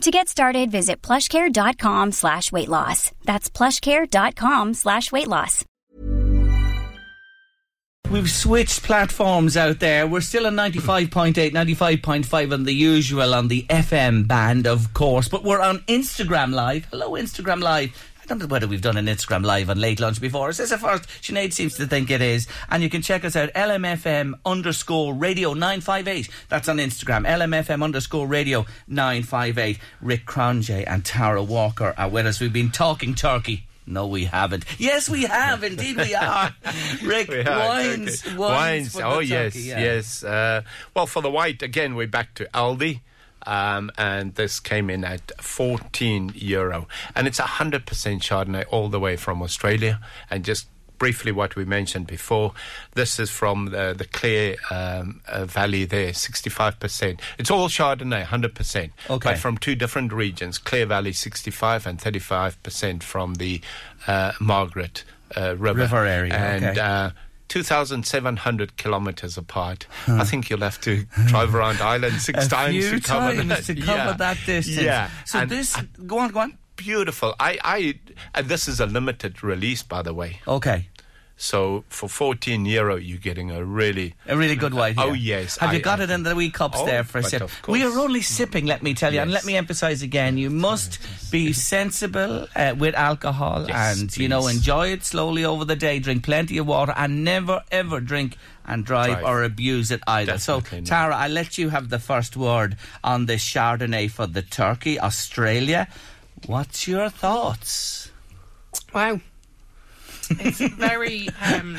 To get started, visit plushcare.com slash weight loss. That's plushcare.com slash weight loss. We've switched platforms out there. We're still on 95.8, 95.5 on the usual on the FM band, of course, but we're on Instagram Live. Hello, Instagram Live. I don't know whether we've done an Instagram Live on Late Lunch before. Is this a first? Sinead seems to think it is. And you can check us out, LMFM underscore radio 958. That's on Instagram, LMFM underscore radio 958. Rick Cronje and Tara Walker are with us. We've been talking turkey. No, we haven't. Yes, we have. Indeed, we are. Rick, We are, wines, okay. wines. Oh turkey, yes, yeah. yes. Uh, well, for the white again, we're back to Aldi. Um, and this came in at 14 euro. And it's 100% Chardonnay all the way from Australia. And just briefly what we mentioned before, this is from the, the Clare um, uh, Valley there, 65%. It's all Chardonnay, 100%. Okay. But from two different regions, Clare Valley 65 and 35% from the uh, Margaret uh, River. River area, And okay. Uh, 2,700 kilometres apart. I think you'll have to drive around Ireland six times to cover times that. to cover Yeah. that distance. Yeah. So And this, go on, go on. beautiful. I, I, and this is a limited release, by the way. Okay, So for 14 euro, you're getting a really a really good white. Oh, yes, Have you got I- it in the wee cups Oh, there for a sip? We are only sipping, let me tell you, and let me emphasise again: you must be sensible uh, with alcohol, Yes, and you know enjoy it slowly over the day. Drink plenty of water, and never ever drink and drive, Drive. or abuse it either. Definitely so, not. Tara, I let you have the first word on the Chardonnay for the Turkey, Australia. What's your thoughts? Wow. It's very um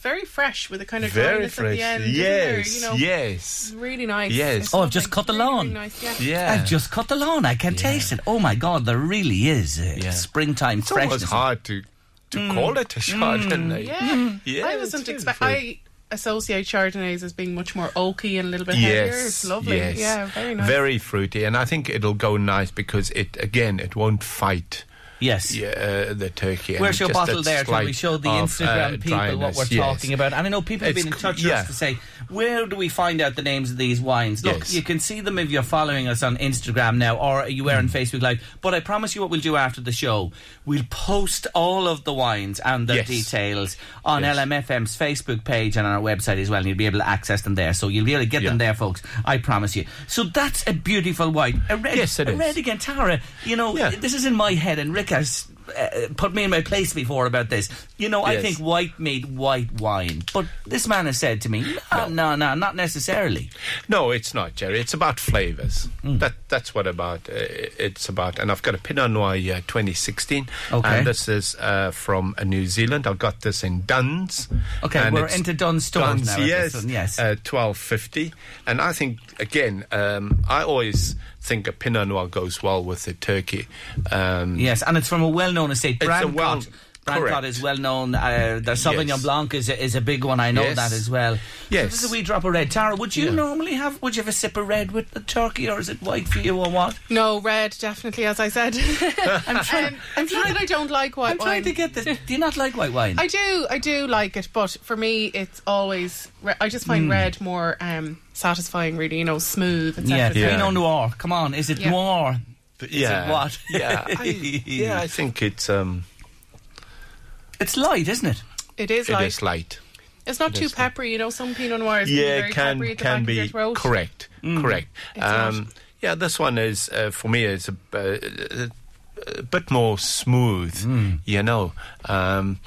very fresh with a kind of very dryness at fresh. the end. yes, You know, yes. Really nice. Yes. It's Oh, I've just cut the lawn. really nice, yeah. Yeah. I've just cut the lawn. I can taste it. Oh my God, there really is uh, Yeah. springtime It's freshness. It's hard to, to Mm. call it a Chardonnay. Yeah. Yeah, I wasn't really expect. I associate Chardonnays as being much more oaky and a little bit Yes, heavier. It's lovely. yes. Yeah, very nice. Very fruity, and I think it'll go nice because it again it won't fight. Yes. Yeah, uh, the turkey. Where's your bottle there? Can we show the of, Instagram uh, people what we're yes. talking about? And I know people have It's been in touch with yeah. us to say, where do we find out the names of these wines? Look, Yes. you can see them if you're following us on Instagram now, or you are on Mm. Facebook Live. But I promise you what we'll do after the show. We'll post all of the wines and their Yes. details on Yes. LMFM's Facebook page and on our website as well, and you'll be able to access them there. So you'll be able to get them there, folks. I promise you. So that's a beautiful wine. A red, Yes, it a is. red again, Tara. You know, Yeah. this is in my head, and Rick has uh, put me in my place before about this. You know, I think white made white wine, but this man has said to me, no, no, no, not necessarily. No, it's not, Jerry. It's about flavors. Mm. That that's what about uh, it's about. And I've got a Pinot Noir uh, 2016, Okay. and this is uh, from uh, New Zealand. I've got this in Dunnes. Okay, and we're into Dunnes stores Dunnes, now Yes, one, yes. uh, twelve fifty. And I think again, um, I always think a Pinot Noir goes well with the turkey. Um, Yes, and it's from a well-known estate. It's a Brancott. well- Brancott is well known. Uh, their Sauvignon Yes. Blanc is a, is a big one. I know Yes. that as well. Yes. So this is a wee drop of red. Tara, would you Yeah. normally have? Would you have a sip of red with the turkey, or is it white for you, or what? No, red, definitely, as I said. I'm trying. Um, I'm trying. that I don't like white I'm trying to get this. Do you not like white wine? I do, I do like it, but for me, it's always. Re- I just find red more um, satisfying, really. You know, smooth, etc. yeah, etc. Pinot Noir. Come on, is it Yeah. noir? but yeah, what? yeah, I, yeah. I think it's um, It's light, isn't it? It is light. It is light. it's not it too is light. peppery. You know, some Pinot Noirs can yeah, very can peppery at the can back be of your throat. correct, correct. Um, yeah, this one is uh, for me. It's a, uh, a bit more smooth, Hmm. you know. Um,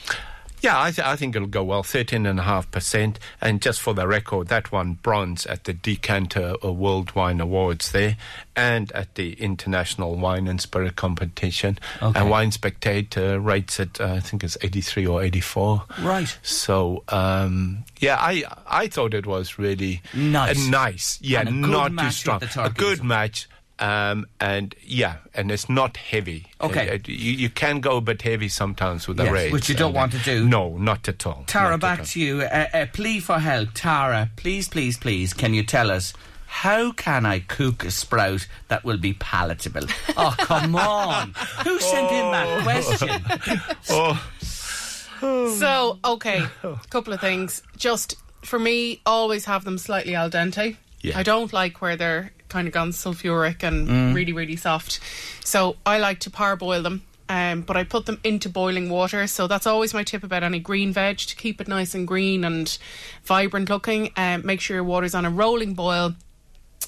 yeah, I, th- I think it'll go well, 13.5%. And just for the record, that won bronze at the Decanter uh, World Wine Awards there and at the International Wine and Spirit Competition. Okay. And Wine Spectator rates it, uh, I think it's 83 or 84. Right. So, um, yeah, I I thought it was really Nice. nice. Yeah, not too strong. a good match. Um, and yeah, and it's not heavy. Okay. Uh, uh, you, you can go a bit heavy sometimes with the Yes, reds. which you don't want to do. No, not at all. Tara, Not back all. to you. A, a plea for help. Tara, please, please, please, can you tell us how can I cook a sprout that will be palatable? Oh, come on. Who sent in that question? Oh, So, okay, a couple of things. Just for me, always have them slightly al dente. Yeah. I don't like where they're kind of gone sulfuric and really, really soft. So I like to parboil them. Um, but I put them into boiling water, so that's always my tip about any green veg to keep it nice and green and vibrant looking. Um, make sure your water's on a rolling boil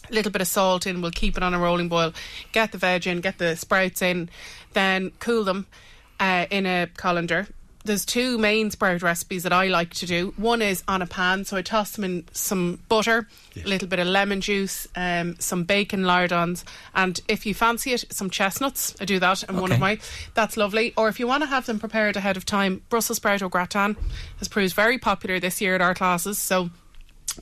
a little bit of salt in, we'll keep it on a rolling boil. Get the veg in, get the sprouts in, then cool them uh, in a colander. There's two main sprout recipes that I like to do. One is on a pan, so I toss them in some butter, a little bit of lemon juice, um, some bacon lardons, and if you fancy it, some chestnuts. I do that, and one of my that's lovely. Or if you want to have them prepared ahead of time, Brussels sprout au gratin has proved very popular this year at our classes. So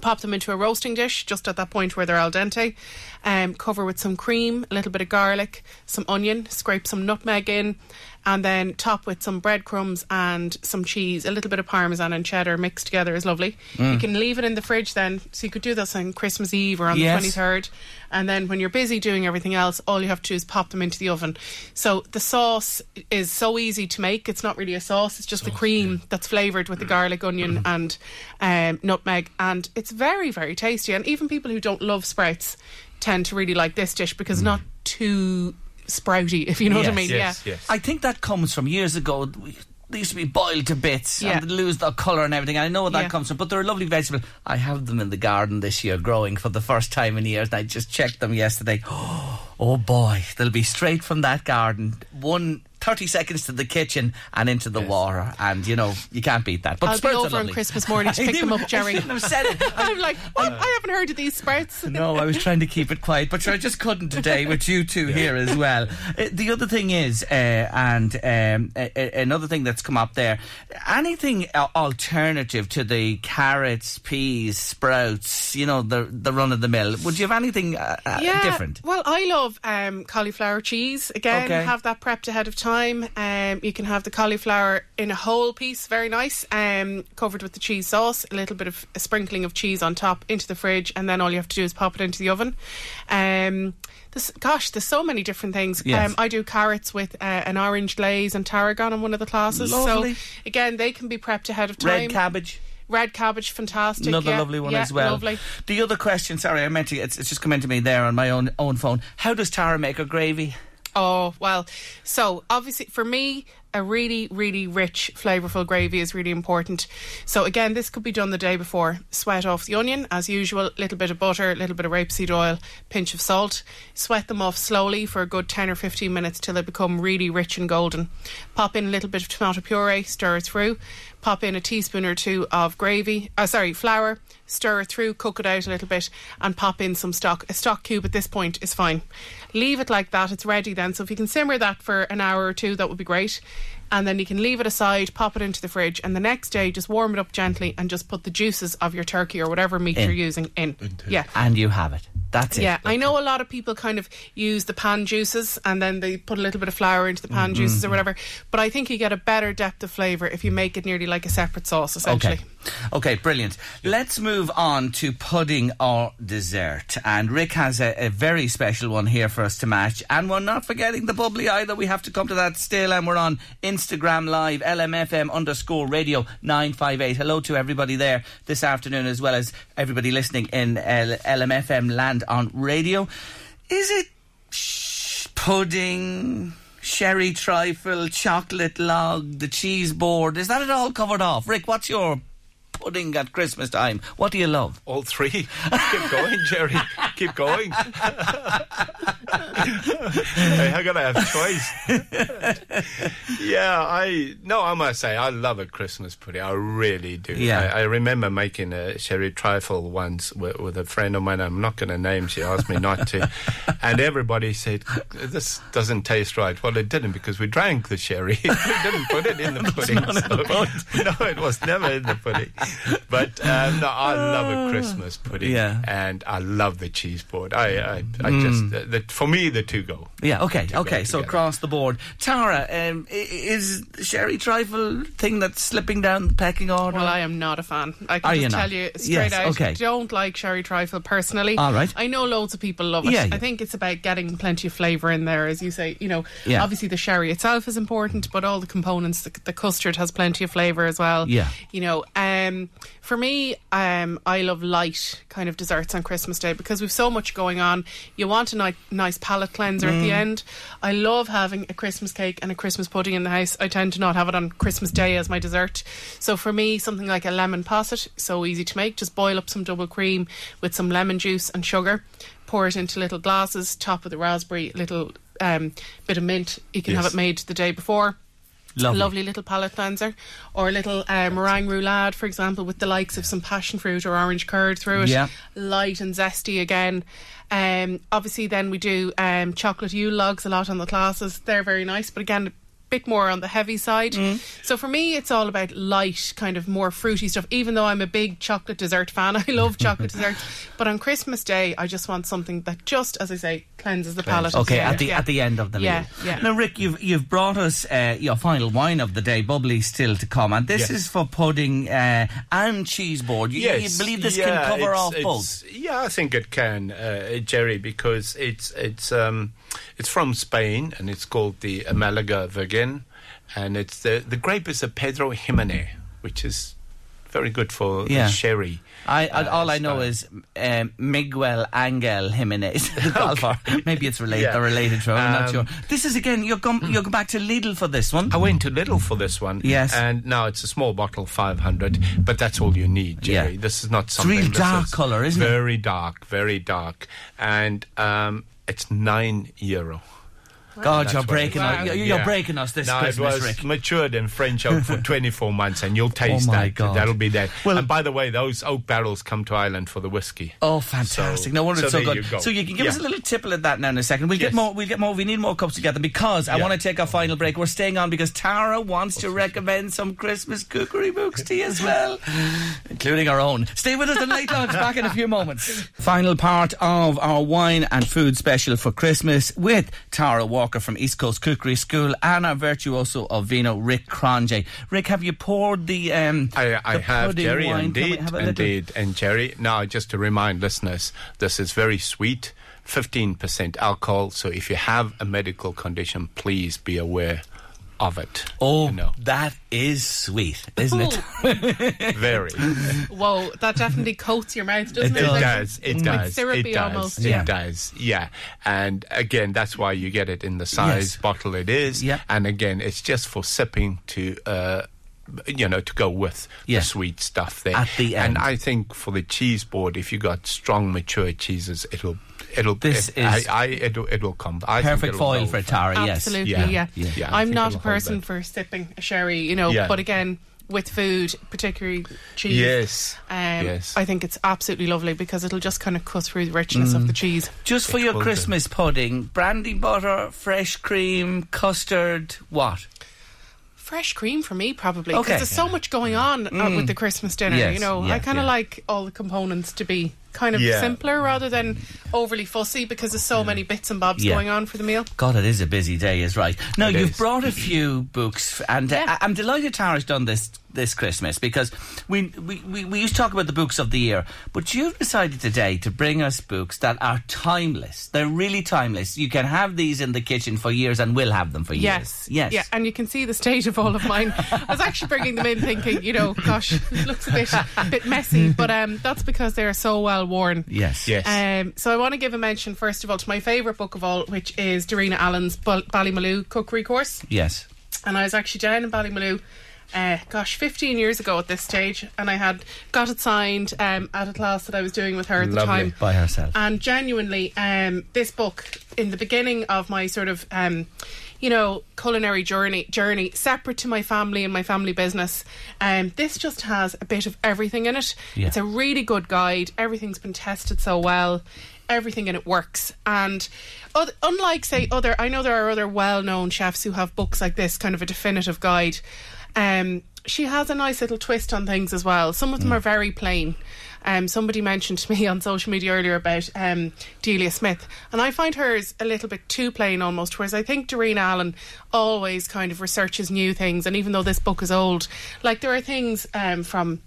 pop them into a roasting dish just at that point where they're al dente. Um, cover with some cream, a little bit of garlic, some onion, scrape some nutmeg in, and then top with some breadcrumbs and some cheese. A little bit of parmesan and cheddar mixed together is lovely. You mm. can leave it in the fridge then, so you could do this on Christmas Eve or on Yes. the 23rd. And then when you're busy doing everything else, all you have to do is pop them into the oven. So the sauce is so easy to make. It's not really a sauce, it's just the oh, cream that's flavoured with the mm. garlic, onion, mm-hmm. and um, nutmeg. And it's very, very tasty. And even people who don't love sprouts tend to really like this dish because it's not too sprouty, if you know what I mean. yes, yeah. yes. I think that comes from years ago. We- They used to be boiled to bits Yeah. and lose their colour and everything. I know where that Yeah. comes from, but they're a lovely vegetable. I have them in the garden this year growing for the first time in years and I just checked them yesterday. Oh boy, they'll be straight from that garden. One 30 seconds to the kitchen and into the water. And, you know, you can't beat that. But I'll be sprouts are over on. Christmas morning to pick them up, Jerry. I have said it. I'm like, what? I haven't heard of these sprouts. No, I was trying to keep it quiet, but sure, I just couldn't today with you two here as well. Uh, the other thing is, uh, and um, a- a- another thing that's come up there, anything uh, alternative to the carrots, peas, sprouts, you know, the the run of the mill. Would you have anything uh, uh, different? Well, I love um, cauliflower cheese. Again, Okay. have that prepped ahead of time. Um, you can have the cauliflower in a whole piece, very nice, um, covered with the cheese sauce, a little bit of a sprinkling of cheese on top into the fridge, and then all you have to do is pop it into the oven. Um, this, gosh, there's so many different things. Yes. Um, I do carrots with uh, an orange glaze and tarragon on one of the classes. Lovely. So again, they can be prepped ahead of time. Red cabbage. Red cabbage, fantastic. Another yeah, lovely one yeah, as well. Lovely. The other question, sorry, I meant to. It's, it's just come into me there on my own own phone. How does Tara make her gravy? Oh, well, so obviously for me, a really, really rich, flavourful gravy is really important. So again, this could be done the day before. Sweat off the onion, as usual, little bit of butter, a little bit of rapeseed oil, pinch of salt. Sweat them off slowly for a good 10 or 15 minutes till they become really rich and golden. Pop in a little bit of tomato puree, stir it through. Pop in a teaspoon or two of gravy, uh, sorry, flour, stir it through, cook it out a little bit, and pop in some stock. A stock cube at this point is fine. Leave it like that, it's ready then. So if you can simmer that for an hour or two, that would be great. And then you can leave it aside, pop it into the fridge, and the next day just warm it up gently and just put the juices of your turkey or whatever meat In. you're using in. Yeah. And you have it. That's it. Yeah, I know a lot of people kind of use the pan juices and then they put a little bit of flour into the pan Mm-hmm. juices or whatever. But I think you get a better depth of flavour if you make it nearly like a separate sauce, essentially. Okay. Okay, brilliant. Let's move on to pudding or dessert. And Rick has a, a very special one here for us to match. And we're not forgetting the bubbly either. We have to come to that still. And we're on Instagram Live, LMFM underscore radio 958. Hello to everybody there this afternoon, as well as everybody listening in uh, L- LMFM land on radio. Is it sh- pudding? Sherry trifle, chocolate log, the cheese board. Is that it all covered off? Rick, what's your pudding at Christmas time? What do you love? All three. Keep going, Jerry. Keep going. hey, I gotta have choice. yeah, I no, I must say I love a Christmas pudding. I really do. Yeah. I, I remember making a sherry trifle once with, with a friend of mine. I'm not going to name. She asked me not to, and everybody said this doesn't taste right. Well, it didn't because we drank the sherry. we didn't put it in the pudding. so- no, it was never in the pudding. But um, no, I love a Christmas pudding. Yeah. and I love the cheese board. I, I, I just uh, the, for me the two go. Yeah, okay, okay. So across the board, Tara, um, is the sherry trifle thing that's slipping down the pecking order? Well, I am not a fan. I can Are just you tell you straight Yes, out. okay. Don't like sherry trifle personally. All right. I know loads of people love it. Yeah, yeah. I think it's about getting plenty of flavour in there, as you say. You know, Yeah. obviously the sherry itself is important, but all the components, the, the custard has plenty of flavour as well. Yeah. You know, um, for me, um, I love light kind of desserts on Christmas Day because we've so much going on. You want a ni- nice palate cleanser at the Mm. end. I love having a Christmas cake and a Christmas pudding in the house. I tend to not have it on Christmas Day as my dessert. So for me, something like a lemon posset, so easy to make. Just boil up some double cream with some lemon juice and sugar. Pour it into little glasses, top with a raspberry, little um, bit of mint. You can have it made the day before. Lovely. Lovely little palate cleanser, or a little uh, meringue roulade, for example, with the likes of some passion fruit or orange curd through it. Yeah. Light and zesty again. Um, obviously, then we do um, chocolate Yule logs a lot on the classes. They're very nice, but again, bit more on the heavy side. Mm. So for me, it's all about light, kind of more fruity stuff. Even though I'm a big chocolate dessert fan, I love chocolate desserts. But on Christmas Day, I just want something that just, as I say, cleanses the palate. Okay, at the yeah. at the end of the Yeah, meal. yeah. Now, Rick, you've you've brought us uh, your final wine of the day, bubbly still to come, and this Yes. is for pudding uh, and cheese board. You, you believe this can cover it's- off it's- both? Yeah, I think it can, uh, Jerry, because it's it's um, it's from Spain and it's called the Malaga Virgin, and it's the the grape is a Pedro Jimenez, which is very good for Yeah. sherry. I, uh, all I know is um, Miguel Angel Jimenez, the golfer. Maybe it's related. Yeah. Related to. I'm not Um, sure. This is again. You're come. You're back to Lidl for this one. I went to Lidl for this one. Yes. And now it's a small bottle, 500, but that's all you need, Jerry. Yeah. This is not something. real dark colour, isn't it? Very dark, very dark. And um, it's nine euro. God, That's you're breaking. us. You're, you're Yeah. breaking us this now Christmas, it was Rick. matured in French oak for 24 months, and you'll oh taste Oh my that. God. That'll be there. Well- and by the way, those oak barrels come to Ireland for the whiskey. Oh, fantastic! So- no wonder so it's so good. you go. So you can give us a little tipple of that now in a second. We'll get more. We'll get more. We need more cups together because I Yeah. want to take our final break. We're staying on because Tara wants to recommend some Christmas cookery books to you as well, including our own. Stay with us on Late Lunch. Back in a few moments. Final part of our wine and food special for Christmas with Tara Walker from East Coast Cookery School and our virtuoso of vino, Rick Cronje. Rick, have you poured the? Um, I, I the have, Jerry, wine? Indeed, little- indeed. And Jerry, now just to remind listeners, this is very sweet, 15% alcohol. So if you have a medical condition, please be aware of it. Oh, You know, that is sweet, isn't it? very. Whoa, that definitely coats your mouth, doesn't it? It It Like- does. It Like does. syrupy it does. almost. It Yeah. does. Yeah. And again, that's why you get it in the size Yes. bottle it is. Yeah. And again, it's just for sipping to. Uh, you know, to go with Yeah. the sweet stuff there. At the end. And I think for the cheese board, if you got strong, mature cheeses, it'll, it'll. This it, is I, I, it'll, it'll come. I Perfect it'll foil for it, fine. Yes. Absolutely, Yeah. yeah. Yeah. Yeah, I I'm not a person for sipping a sherry, you know, Yeah. but again, with food, particularly cheese. Yes. Um, yes. I think it's absolutely lovely because it'll just kind of cut through the richness Mm. of the cheese. Just for It your will do. Christmas pudding, brandy butter, fresh cream, custard, what? Fresh cream for me, probably, because Okay. there's so much going on uh, with the Christmas dinner. Yes, You know, yeah, I kind of yeah. like all the components to be kind of Yeah. simpler rather than overly fussy because there's so many bits and bobs Yeah. going on for the meal. God, it is a busy day, is right. Now, It you've is. brought a few books, and uh, Yeah. I- I'm delighted Tara's done this this Christmas because we, we, we, we used to talk about the books of the year, but you've decided today to bring us books that are timeless. They're really timeless. You can have these in the kitchen for years and we will have them for years. Yes. Yes. Yeah, and you can see the state of all of mine. I was actually bringing them in thinking, you know, gosh, it looks a bit, a bit messy, but um, that's because they're so well worn. Yes. Yes. Um, so I want to give a mention first of all to my favourite book of all, which is Darina Allen's Bal- Ballymaloe Cookery Course. Yes. And I was actually down in Ballymaloe uh, gosh, 15 years ago at this stage, and I had got it signed um, at a class that I was doing with her at the time. By herself. And genuinely, um, this book, in the beginning of my sort of, um, you know, culinary journey, journey separate to my family and my family business, um, this just has a bit of everything in it. Yeah. It's a really good guide. Everything's been tested so well. Everything in it works. And oth- unlike, say, other, I know there are other well known chefs who have books like this, kind of a definitive guide. Um, she has a nice little twist on things as well. Some of them are very plain. Um, somebody mentioned to me on social media earlier about um, Delia Smith, and I find hers a little bit too plain almost. Whereas I think Darina Allen always kind of researches new things, and even though this book is old, like there are things um, from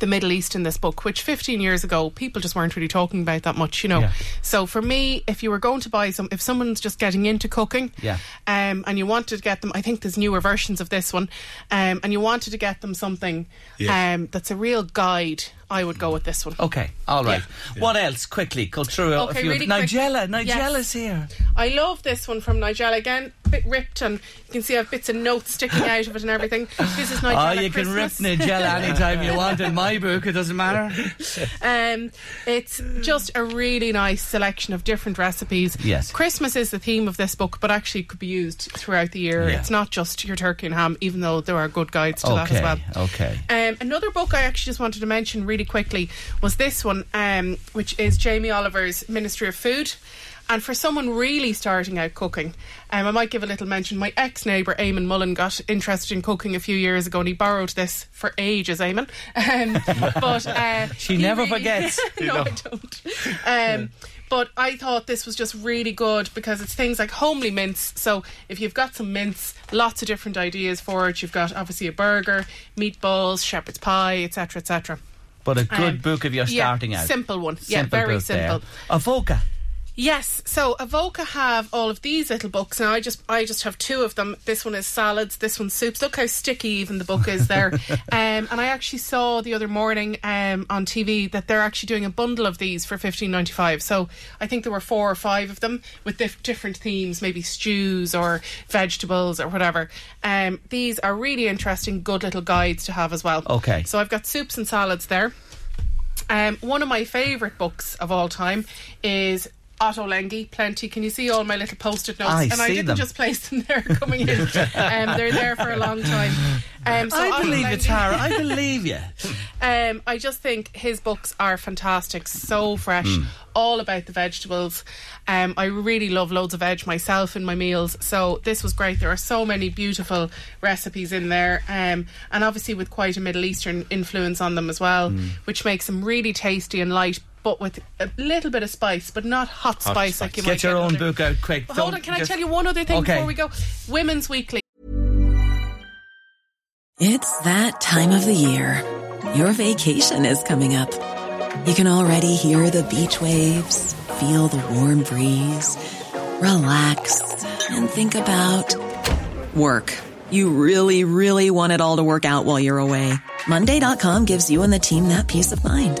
the Middle East in this book, which 15 years ago people just weren't really talking about that much, you know. Yeah. So for me, if you were going to buy some, if someone's just getting into cooking, Yeah. um, and you wanted to get them, I think there's newer versions of this one, um, and you wanted to get them something Yes. um, that's a real guide, I would go with this one. Okay, all right. What else? Quickly, go through a Okay, few. really quick. Nigella, Yes. Nigella's here. I love this one from Nigella again, a bit ripped, and you can see I have bits of notes sticking out of it and everything. This is Nigella Oh, you can rip Christmas. Nigella anytime you want in my book. It doesn't matter. Um, it's just a really nice selection of different recipes. Yes. Christmas is the theme of this book, but actually it could be used throughout the year. Yeah. It's not just your turkey and ham, even though there are good guides to that as well. okay. Um, another book I actually just wanted to mention really quickly was this one, um, which is Jamie Oliver's Ministry of Food. And for someone really starting out cooking, um, I might give a little mention. My ex neighbour, Eamon Mullen, got interested in cooking a few years ago and he borrowed this for ages, Eamon. Um, but uh, She never really- forgets. no, I don't. Um, But I thought this was just really good because it's things like homely mince. So if you've got some mince, lots of different ideas for it. You've got obviously a burger, meatballs, shepherd's pie, etc., etc. But a good Um, book if you're yeah, starting out. simple one. Yeah, Simple very book there. simple. Avoca. Yes, so Avoca have all of these little books. Now I just I just have two of them. This one is salads. This one's soups. Look how sticky even the book is there. um, and I actually saw the other morning um, on TV that they're actually doing a bundle of these for fifteen ninety five. So I think there were four or five of them with dif- different themes, maybe stews or vegetables or whatever. Um, these are really interesting, good little guides to have as well. Okay. So I've got soups and salads there. Um, one of my favourite books of all time is Ottolenghi, Plenty. Can you see all my little post-it notes? I and I didn't them. just place them there coming in. um, they're there for a long time. Um, so I believe you, Tara. I believe you. um, I just think his books are fantastic, so fresh, Hmm. all about the vegetables. Um, I really love loads of veg myself in my meals, so this was great. There are so many beautiful recipes in there, um, and obviously with quite a Middle Eastern influence on them as well, Hmm. which makes them really tasty and light. But with a little bit of spice, but not hot, Hot spice, spice. like you might Get your get own other- book out quick. But hold Don't on, can I tell you one other thing Okay. before we go? Women's Weekly. It's that time of the year. Your vacation is coming up. You can already hear the beach waves, feel the warm breeze, relax, and think about work. You really, really want it all to work out while you're away. Monday.com gives you and the team that peace of mind.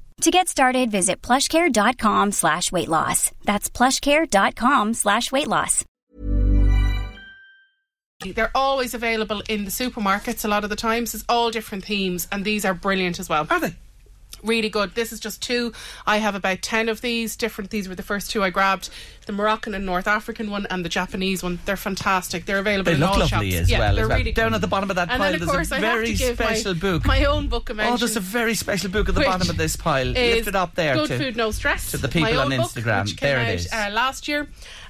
To get started, visit plushcare.com slash weight loss. That's plushcare.com slash weight loss. They're always available in the supermarkets a lot of the times. There's all different themes, and these are brilliant as well. Are they? Really good. This is just two. I have about 10 of these different. These were the first two I grabbed the Moroccan and North African one and the Japanese one. They're fantastic. They're available They in look all lovely shops. as yeah, well. They're as well. really Down good. at the bottom of that and pile, then, of there's a very have to give special my, book. My own book of Oh, there's a very special book at the bottom of this pile. Lift it up there Good to Food No Stress. to the people on book, Instagram. came There it out, is. Uh, last year.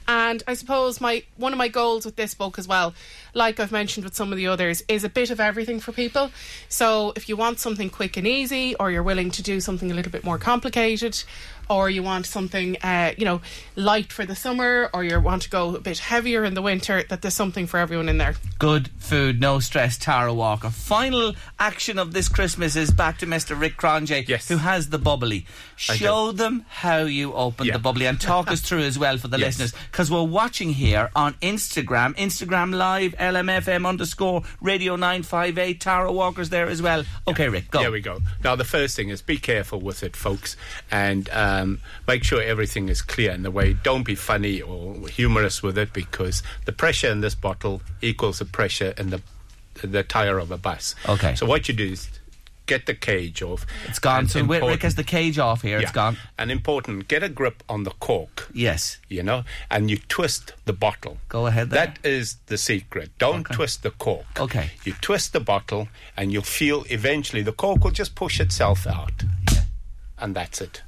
And I suppose my one of my goals with this book as well, like I've mentioned with some of the others, is a bit of everything for people. So if you want something quick and easy, or you're willing to do something a little bit more complicated, or you want something, uh, you know, light for the summer, or you want to go a bit heavier in the winter, that there's something for everyone in there. Good food, no stress, Tara Walker. Final action of this Christmas is back to Mr. Rick Cronje, Yes. who has the bubbly. Show them how you open Yeah. the bubbly and talk us through as well for the Yes. listeners, because we're watching here on Instagram, Instagram Live, LMFM underscore Radio 958. Tara Walker's there as well. Okay, Rick, go. There we go. Now, the first thing is be careful with it, folks, and um, make sure everything is clear in the way. Don't be funny or humorous with it because the pressure in this bottle equals the pressure in the the tire of a bus. Okay. So what you do is get the cage off. It's gone. So Rick Rick important- has the cage off here. It's gone. And important, get a grip on the cork. Yes. You know, and you twist the bottle. Go ahead there. That is the secret. Don't twist the cork. Okay. You twist the bottle, and you'll feel eventually the cork will just push itself out, and that's it.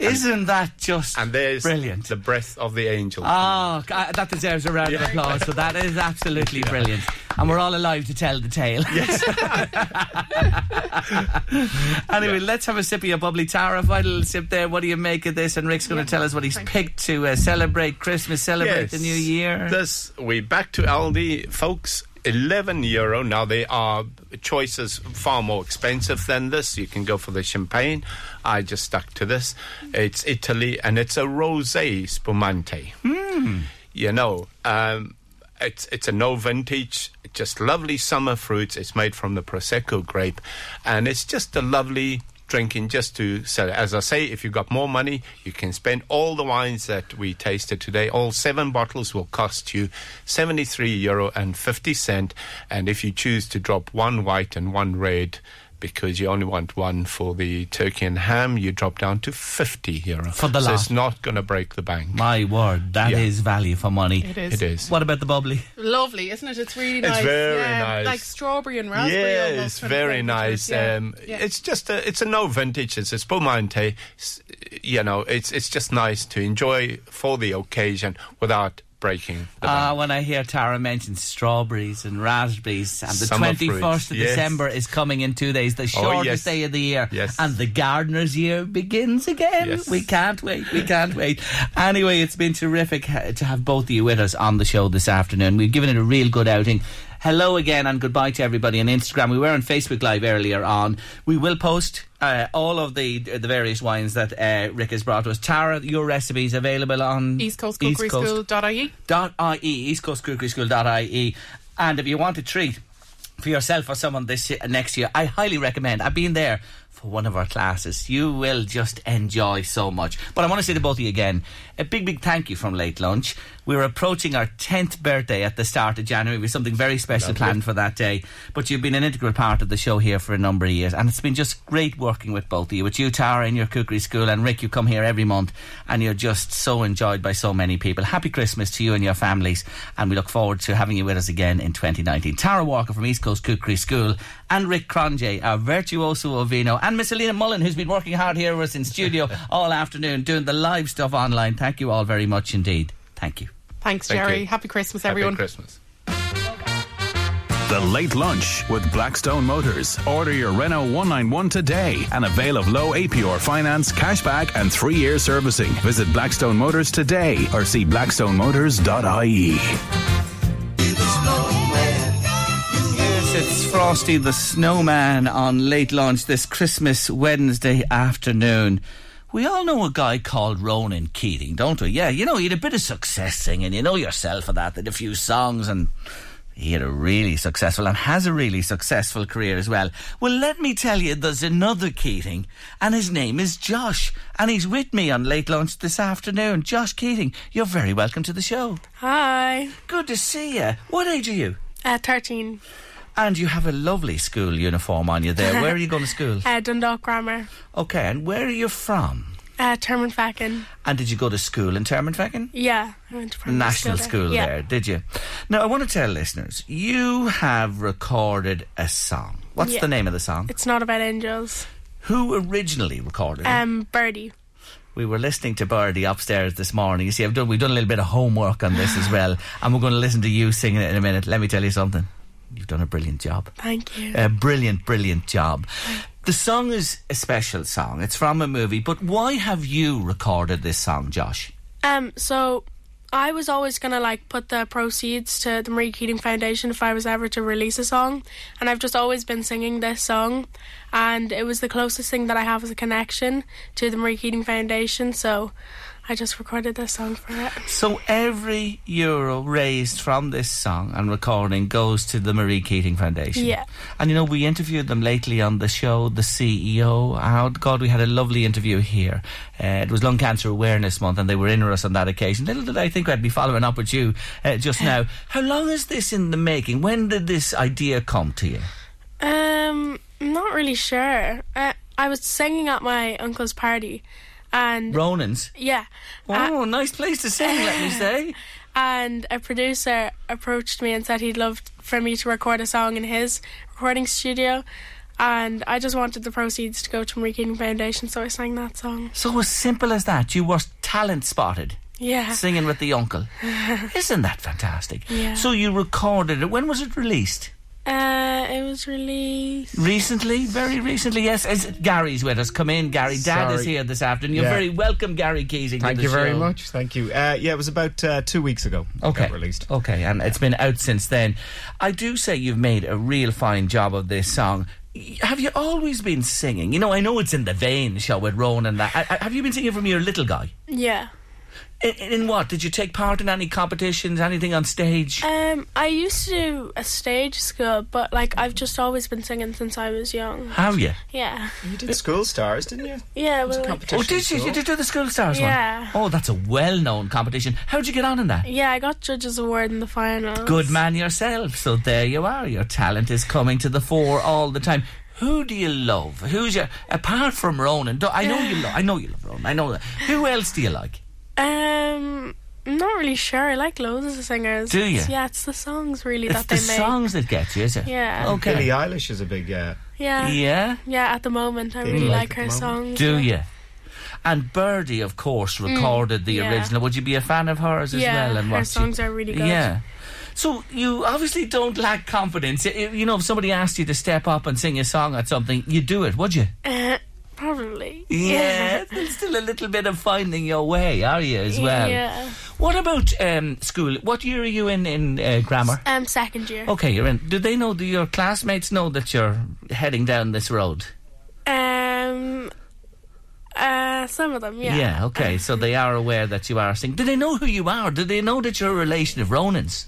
Isn't that just And there's brilliant? the breath of the angel. Oh, that deserves a round of applause. So that is absolutely brilliant, and we're all alive to tell the tale. Yes. anyway, let's have a sip of your bubbly Tara. Final sip there. What do you make of this? And Rick's going to tell us what he's picked to uh, celebrate Christmas, celebrate the new year. This we back to Aldi, folks. 11 euro. Now, there are choices far more expensive than this. You can go for the champagne. I just stuck to this. It's Italy and it's a rosé spumante. You know, um, it's it's a no vintage, just lovely summer fruits. It's made from the Prosecco grape, and it's just a lovely drinking just to sell it. As I say, if you've got more money, you can spend all the wines that we tasted today. All seven bottles will cost you 73 euro and 50 cent. And if you choose to drop one white and one red, because you only want one for the turkey and ham, you drop down to 50 euro. For the so lot. it's not going to break the bank. My word, that is Yeah. value for money. It is. It is. What about the bubbly? Lovely, isn't it? It's really It's nice. very yeah, nice. Like strawberry and raspberry. Yeah, it's very comes to it. nice. Yeah, Um, yeah. It's just a, it's a no vintage. It's a spumante. S- You know, it's it's just nice to enjoy for the occasion without breaking. Ah, bank. when I hear Tara mention strawberries and raspberries, and the twenty first of yes. December is coming in two days, the shortest yes. day of the year, Yes. and the gardener's year begins again. Yes. We can't wait. We can't wait. Anyway, it's been terrific to have both of you with us on the show this afternoon. We've given it a real good outing. Hello again and goodbye to everybody on Instagram. We were on Facebook Live earlier on. We will post uh, all of the the various wines that uh, Rick has brought to us. Tara, your recipes available on East Coast East Cookery Coast School.ie. dot ie east coast cookery school dot ie and if you want a treat for yourself or someone this next year i highly recommend i've been there for one of our classes you will just enjoy so much but i want to say to both of you again a big big thank you from late lunch we're approaching our 10th birthday at the start of january. With something very special planned for that day. But you've been an integral part of the show here for a number of years and it's been just great working with both of you. With you tara in your cookery school and rick you come here every month and you're just so enjoyed by so many people. Happy christmas to you and your families and we look forward to having you with us again in 2019 tara walker from east coast cookery school and rick cronje our virtuoso of vino and miss alina mullen who's been working hard here with us in studio all afternoon doing the live stuff online. Thank you all very much indeed thank you Thanks, Thank Jerry. you. Happy Christmas, everyone. Happy everyone. Christmas. The Late Lunch with Blackstone Motors. Order your Renault 191 today and avail of low APR finance, cashback, and three year servicing. Visit Blackstone Motors today or see blackstonemotors.ie. Yes, it's Frosty the Snowman on late Lunch this Christmas Wednesday afternoon. We all know a guy called Ronan Keating, don't we? Yeah, you know, he had a bit of success singing. You know yourself of that, did a few songs and he had a really successful and has a really successful career as well. Well, let me tell you, there's another Keating, and his name is Josh, and he's with me on late lunch this afternoon. Josh Keating, you're very welcome to the show. Hi. Good to see you. What age are you? Uh, 13. And you have a lovely school uniform on you there. Where are you going to school? Uh, Dundalk Grammar. Okay, and where are you from? Uh. And did you go to school in Termonfeckin? Yeah, I went to National there. school yeah. there, did you? Now, I want to tell listeners, you have recorded a song. What's Yeah. the name of the song? It's not about angels. Who originally recorded it? Um, Birdy. We were listening to Birdy upstairs this morning. You see, I've done, we've done a little bit of homework on this as well, and we're going to listen to you singing it in a minute. Let me tell you something. You've done a brilliant job. Thank you. A brilliant, brilliant job. The song is a special song. It's from a movie, but why have you recorded this song, Josh? Um, so I was always gonna like put the proceeds to the Marie Keating Foundation if I was ever to release a song, and I've just always been singing this song, and it was the closest thing that I have as a connection to the Marie Keating Foundation. So I just recorded this song for it. So every euro raised from this song and recording goes to the Marie Keating Foundation. Yeah. And you know, we interviewed them lately on the show, the CEO. How God, we had a lovely interview here. Uh, it was Lung Cancer Awareness Month, and they were in with us on that occasion. Little did I think I'd be following up with you uh, just now. How long is this in the making? When did this idea come to you? Um, I'm not really sure. Uh, I was singing at my uncle's party, and Ronan's. yeah, uh, Oh, nice place to sing, let me say. and a producer approached me and said he'd love for me to record a song in his recording studio. And I just wanted the proceeds to go to Marie Keating Foundation, so I sang that song. So as simple as that, you were talent spotted. Yeah. Singing with the uncle. Isn't that fantastic? Yeah. So you recorded it. When was it released? Uh, it was released. Recently, very recently, yes. Is Gary's with us. Come in, Gary. Dad is here this afternoon. You're Yeah. very welcome, Gary Keating. to Thank the you very show. much. Thank you. Uh, yeah, it was about uh, two weeks ago. it Okay. Got released. Okay, and it's been out since then. I do say you've made a real fine job of this song. Have you always been singing? You know, I know it's in the vein, shall with Ronan and that. I- I- Have you been singing from your little guy? Yeah. In, in what? Did you take part in any competitions, anything on stage? Um, I used to do a stage school, but like I've just always been singing since I was young. Have you? Yeah. You did School Stars, didn't you? Yeah. Well, like, competition. Oh, did you? school. You did do the School Stars Yeah. one? Yeah. Oh, that's a well-known competition. How'd you get on in that? yeah, I got judges award in the finals. Good man yourself. So there you are. Your talent is coming to the fore all the time. Who do you love? Who's your apart from Ronan? I know you. Lo- I know you love Ronan. I know that. Who else do you like? Um, I'm not really sure. I like loads of singers. Do you? Yeah, it's the songs really It's that the they make. songs that get you, is it? Yeah. Okay. Billie Eilish is a big. Uh, Yeah. Yeah. Yeah, at the moment, I you really like like her songs. Do yeah. you? And Birdy, of course, recorded the Mm, yeah. original. Would you be a fan of hers as Yeah, well? And her what she- songs are really good. Yeah. So you obviously don't lack confidence. You know, if somebody asked you to step up and sing a song at something, you'd do it, would you? Uh, probably. Yeah, there's still a little bit of finding your way, are you, as well? Yeah. What about um, school? What year are you in in uh, grammar? Um, second year. Okay, you're in. Do they know? Do your classmates know that you're heading down this road? Um, uh, some of them, yeah. Yeah, okay. So they are aware that you are singing. Do they know who you are? Do they know that you're a relation of Ronan's?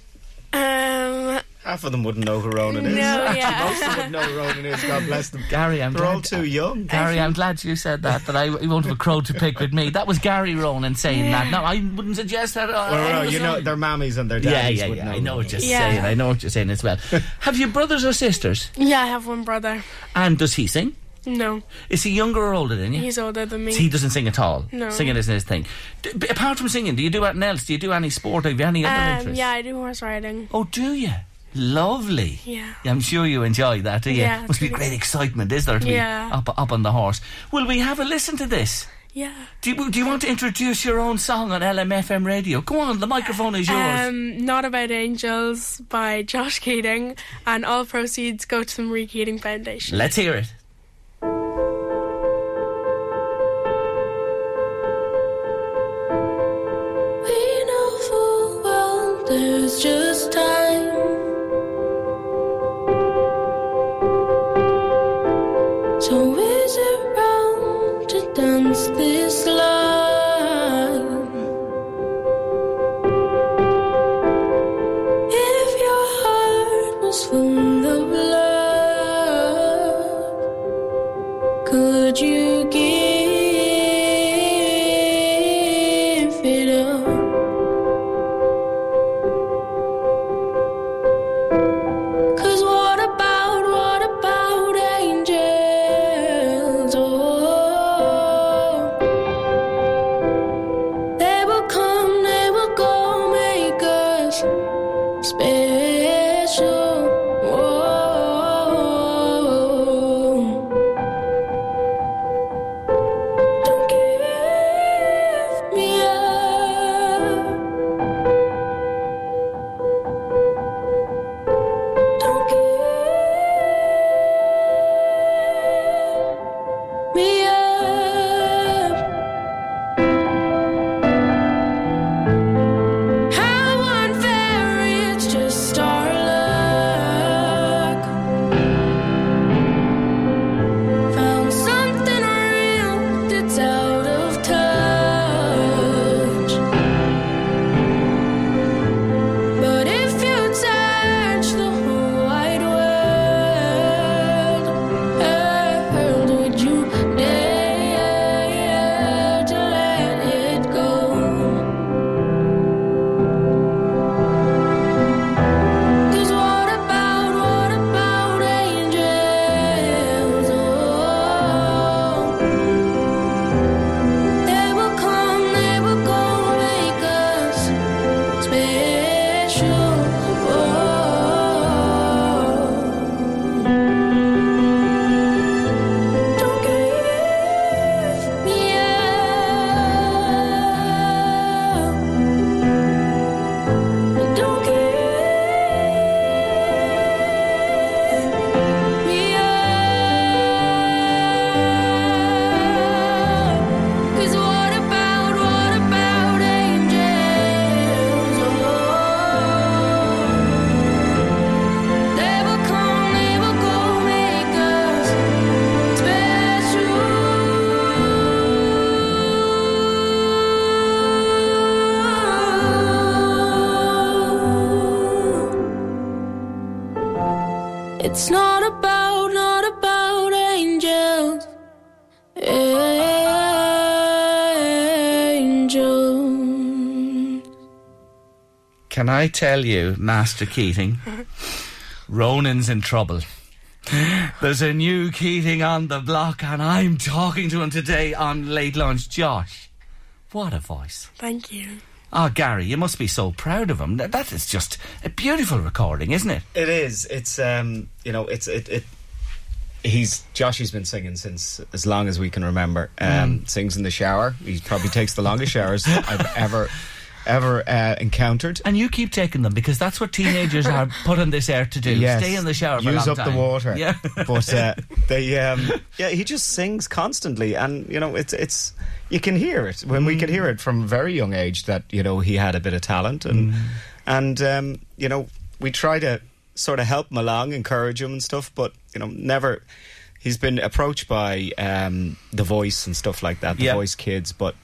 Um, half of them wouldn't know who Ronan is. No, yeah. Most of them would know who Ronan is. God bless them. Gary, I'm They're glad. all too young. Gary, I'm glad you said that. That I you won't have a crow to pick with me. That was Gary Ronan saying that. No, I wouldn't suggest that. Uh, Well, any you know, their mammies and their Yeah, daddies yeah, would yeah. know I know what you're Yeah. saying. I know what you're saying as well. have you brothers or sisters? yeah, I have one brother. And does he sing? No, Is he younger or older than you? he's older than me. He doesn't sing at all. No. Singing isn't his thing. D- b- apart from singing, do you do anything else? Do you do any sport? Have you any other um, interests? yeah, I do horse riding. Oh, do you? Lovely. Yeah. I'm sure you enjoy that, do you? Yeah, Must be really great excitement, is there, to Yeah. be up, up on the horse? Will we have a listen to this? Yeah. Do you, do you want to introduce your own song on LMFM radio? Go on, the microphone is yours. Um, Not About Angels by Josh Keating, and all proceeds go to the Marie Keating Foundation. Let's hear it. It's not about, not about angels. Angels. Can I tell you, Master Keating, Ronan's in trouble. There's a new Keating on the block, and I'm talking to him today on late lunch. Josh, what a voice! Thank you. Oh, Gary, you must be so proud of him. That- That is just a beautiful recording, isn't it? It is. It's um, you know, it's it. it He's Josh. He's been singing since as long as we can remember. Um, Sings in the shower. He probably takes the longest showers I've ever, ever uh, encountered. And you keep taking them because that's what teenagers are put on this earth to do. Yes. Stay in the shower for a Use long up time. the water. Yeah. but uh, they, um, yeah, he just sings constantly, and you know, it's it's you can hear it when we could hear it from a very young age that you know he had a bit of talent, and and um, you know, we try to sort of help him along, encourage him and stuff, but you know, never. He's been approached by um, the Voice and stuff like that, the Yeah. Voice Kids, but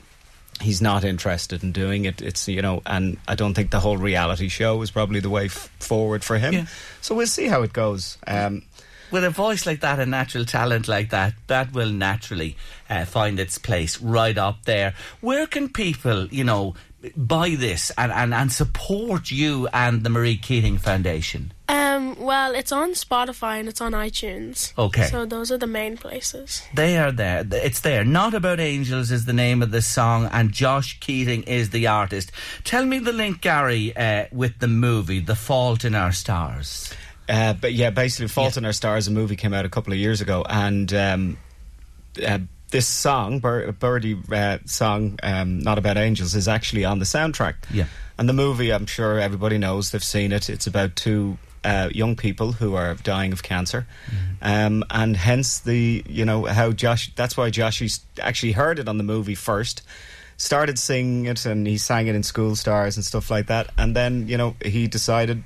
he's not interested in doing it. It's you know, and I don't think the whole reality show is probably the way f- forward for him. Yeah. So we'll see how it goes. Um, With a voice like that, a natural talent like that, that will naturally uh, find its place right up there. Where can people, you know, buy this and, and, and support you and the Marie Keating Foundation? Um, well, it's on Spotify and it's on iTunes. Okay. So those are the main places. They are there. It's there. Not About Angels is the name of the song, and Josh Keating is the artist. Tell me the link, Gary, uh, with the movie The Fault in Our Stars. Uh, but yeah, basically, Fault in Our Stars, a movie came out a couple of years ago, and um, uh, this song, Bir- Birdy uh, song, um, "Not About Angels," is actually on the soundtrack. Yeah. and the movie, I'm sure everybody knows, they've seen it. It's about two uh, young people who are dying of cancer, um, and hence the you know how Josh. That's why Josh actually heard it on the movie first. Started singing it and he sang it in school stars and stuff like that. And then, you know, he decided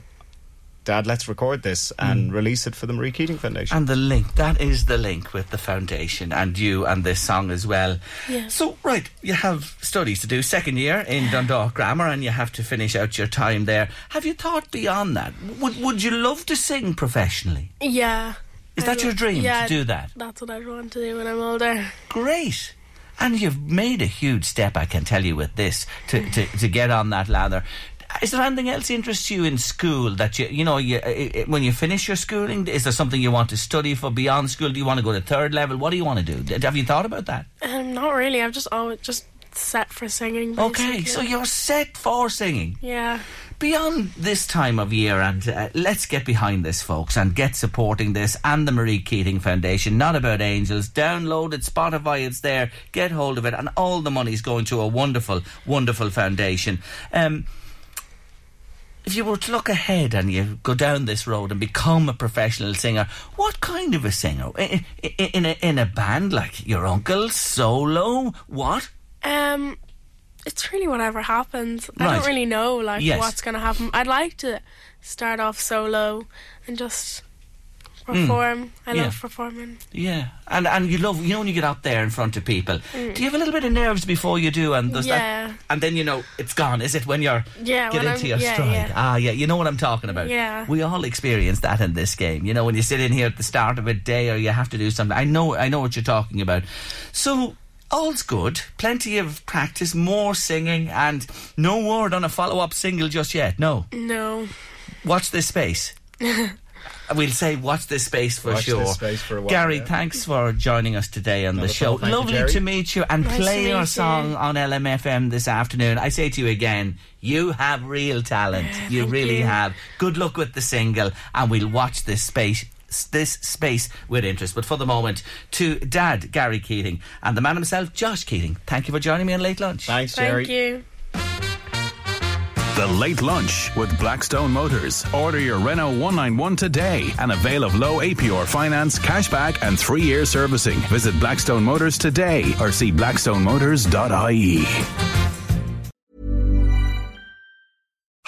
Dad, let's record this and hmm. release it for the Marie Keating Foundation. And the link, that is the link with the foundation and you and this song as well. Yeah. So, right, you have studies to do, second year in Dundalk Grammar, and you have to finish out your time there. Have you thought beyond that? Would, would you love to sing professionally? Yeah. Is I that your dream yeah, to do that? That's what I want to do when I'm older. Great. And you've made a huge step, I can tell you, with this to, to, to get on that ladder. Is there anything else interests you in school that you you know you, i i when you finish your schooling? Is there something you want to study for beyond school? Do you want to go to third level? What do you want to do? Have you thought about that? Um, not really. I've just always just set for singing. Okay, so you're set for singing. yeah. Beyond this time of year, and uh, let's get behind this, folks, and get supporting this and the Marie Keating Foundation. Not about angels. Download it, Spotify, it's there. Get hold of it, and all the money's going to a wonderful, wonderful foundation. Um, if you were to look ahead and you go down this road and become a professional singer, what kind of a singer? I- I- In a, in a band like your uncle, solo? What? Um, it's really whatever happens. I don't really know like Yes. what's going to happen. I'd like to start off solo and just Perform. I Yeah. love performing. Yeah, and and you love you know when you get up there in front of people. Do you have a little bit of nerves before you do? And does Mm. Yeah. that, and then you know it's gone. Is it when you're Yeah, get into I'm- your yeah, stride? yeah. Ah, yeah, you know what I'm talking about. Yeah. we all experience that in this game. You know when you sit in here at the start of a day or you have to do something. I know, I know what you're talking about. So. All's good. Plenty of practice, more singing, and no word on a follow up single just yet. No. No. Watch this space. We'll say watch this space for Watch sure. this space for a while, Gary, yeah. thanks for joining us today on Not the show. all, thank you, Lovely Jerry. to meet you and Nice play your song you. on LMFM this afternoon. I say to you again, you have real talent. you thank really you. have. Good luck with the single, and we'll watch this space. This space with interest, but for the moment, to Dad Gary Keating and the man himself, Josh Keating. Thank you for joining me on Late Lunch. Thanks, Jerry. Thank you. The Late Lunch with Blackstone Motors. Order your Renault 191 today and avail of low APR finance, cashback, and three year servicing. Visit Blackstone Motors today or see blackstonemotors.ie.